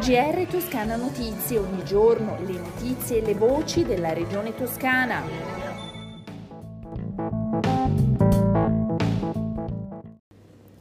GR Toscana Notizie, ogni giorno le notizie e le voci della regione toscana.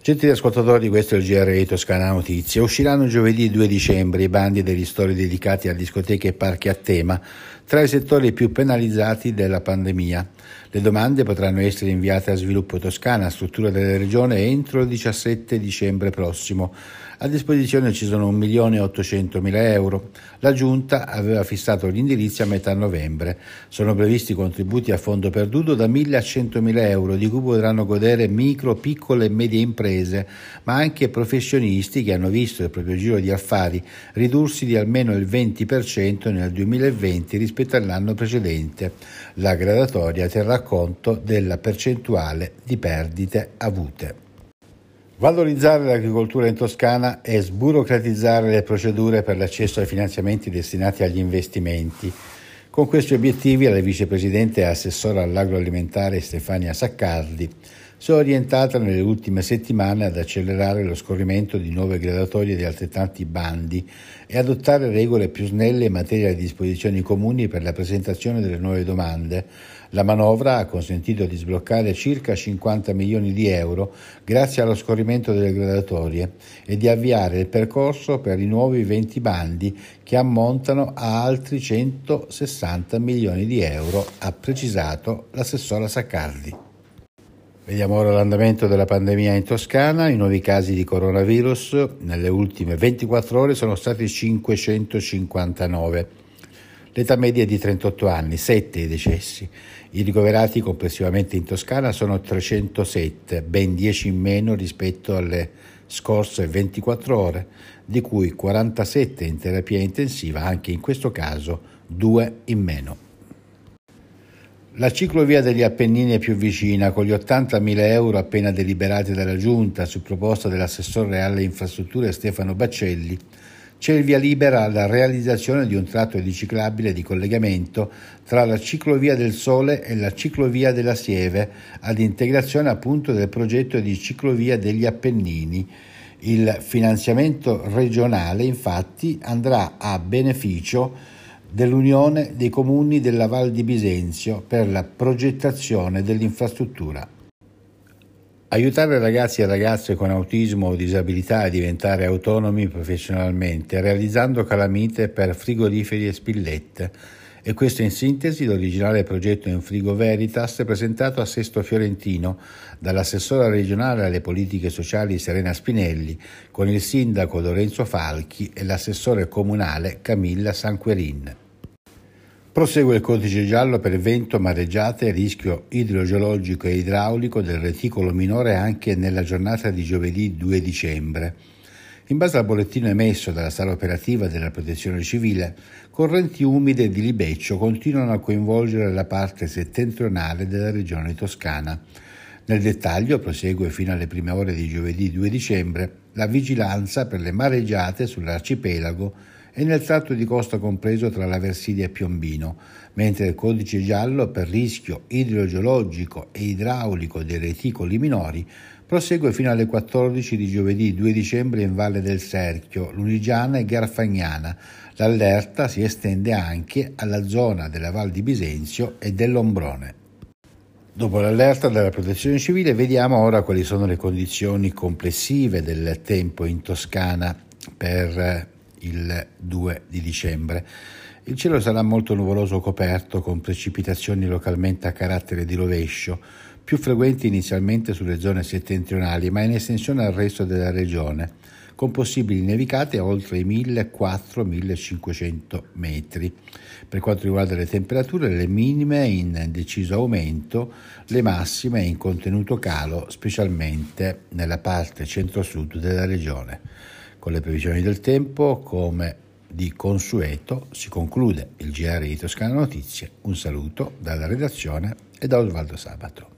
Gentili ascoltatori, questo è il GR Toscana Notizie. Usciranno giovedì 2 dicembre i bandi dei ristori dedicati a discoteche e parchi a tema tra i settori più penalizzati dalla pandemia. Le domande potranno essere inviate a Sviluppo Toscana, struttura della regione, entro il 17 dicembre prossimo. A disposizione ci sono 1.800.000 euro. La Giunta aveva fissato gli indirizzi a metà novembre. Sono previsti contributi a fondo perduto da 1.000 a 100.000 euro, di cui potranno godere micro, piccole e medie imprese, ma anche professionisti che hanno visto il proprio giro di affari ridursi di almeno il 20% nel 2020 rispetto all'anno precedente. La gradatoria terrà conto della percentuale di perdite avute. Valorizzare l'agricoltura in Toscana e sburocratizzare le procedure per l'accesso ai finanziamenti destinati agli investimenti. Con questi obiettivi la vicepresidente e assessora all'agroalimentare Stefania Saccardi si è orientata nelle ultime settimane ad accelerare lo scorrimento di nuove gradatorie di altrettanti bandi e adottare regole più snelle in materia di disposizioni comuni per la presentazione delle nuove domande. La manovra ha consentito di sbloccare circa 50 milioni di euro grazie allo scorrimento delle gradatorie e di avviare il percorso per i nuovi 20 bandi che ammontano a altri 160 milioni di euro, ha precisato l'assessora Saccardi. Vediamo ora l'andamento della pandemia in Toscana. I nuovi casi di coronavirus nelle ultime 24 ore sono stati 559. L'età media è di 38 anni, 7 i decessi. I ricoverati complessivamente in Toscana sono 307, ben 10 in meno rispetto alle scorse 24 ore, di cui 47 in terapia intensiva, anche in questo caso 2 in meno. La ciclovia degli Appennini è più vicina, con gli 80.000 euro appena deliberati dalla Giunta su proposta dell'assessore alle infrastrutture Stefano Baccelli. C'è il via libera alla realizzazione di un tratto di ciclabile di collegamento tra la ciclovia del Sole e la ciclovia della Sieve, ad integrazione appunto del progetto di ciclovia degli Appennini. Il finanziamento regionale infatti andrà a beneficio dell'Unione dei Comuni della Val di Bisenzio per la progettazione dell'infrastruttura. Aiutare ragazzi e ragazze con autismo o disabilità a diventare autonomi professionalmente realizzando calamite per frigoriferi e spillette. E questo in sintesi l'originale progetto in Frigo Veritas presentato a Sesto Fiorentino dall'assessora regionale alle politiche sociali Serena Spinelli con il sindaco Lorenzo Falchi e l'assessore comunale Camilla Sanquerin. Prosegue il codice giallo per vento, mareggiate e rischio idrogeologico e idraulico del reticolo minore anche nella giornata di giovedì 2 dicembre. In base al bollettino emesso dalla sala operativa della Protezione Civile, correnti umide di libeccio continuano a coinvolgere la parte settentrionale della regione toscana. Nel dettaglio prosegue fino alle prime ore di giovedì 2 dicembre la vigilanza per le mareggiate sull'arcipelago e nel tratto di costa compreso tra la Versilia e Piombino, mentre il codice giallo per rischio idrogeologico e idraulico dei reticoli minori prosegue fino alle 14 di giovedì 2 dicembre in Valle del Serchio, Lunigiana e Garfagnana. L'allerta si estende anche alla zona della Val di Bisenzio e dell'Ombrone. Dopo l'allerta della protezione civile vediamo ora quali sono le condizioni complessive del tempo in Toscana per il 2 di dicembre. Il cielo sarà molto nuvoloso coperto con precipitazioni localmente a carattere di rovescio, più frequenti inizialmente sulle zone settentrionali, ma in estensione al resto della regione, con possibili nevicate oltre i 1400-1500 metri. Per quanto riguarda le temperature, le minime in deciso aumento, le massime in contenuto calo, specialmente nella parte centro-sud della regione. Con le previsioni del tempo, come di consueto, si conclude il GR di Toscana Notizie. Un saluto dalla redazione e da Osvaldo Sabato.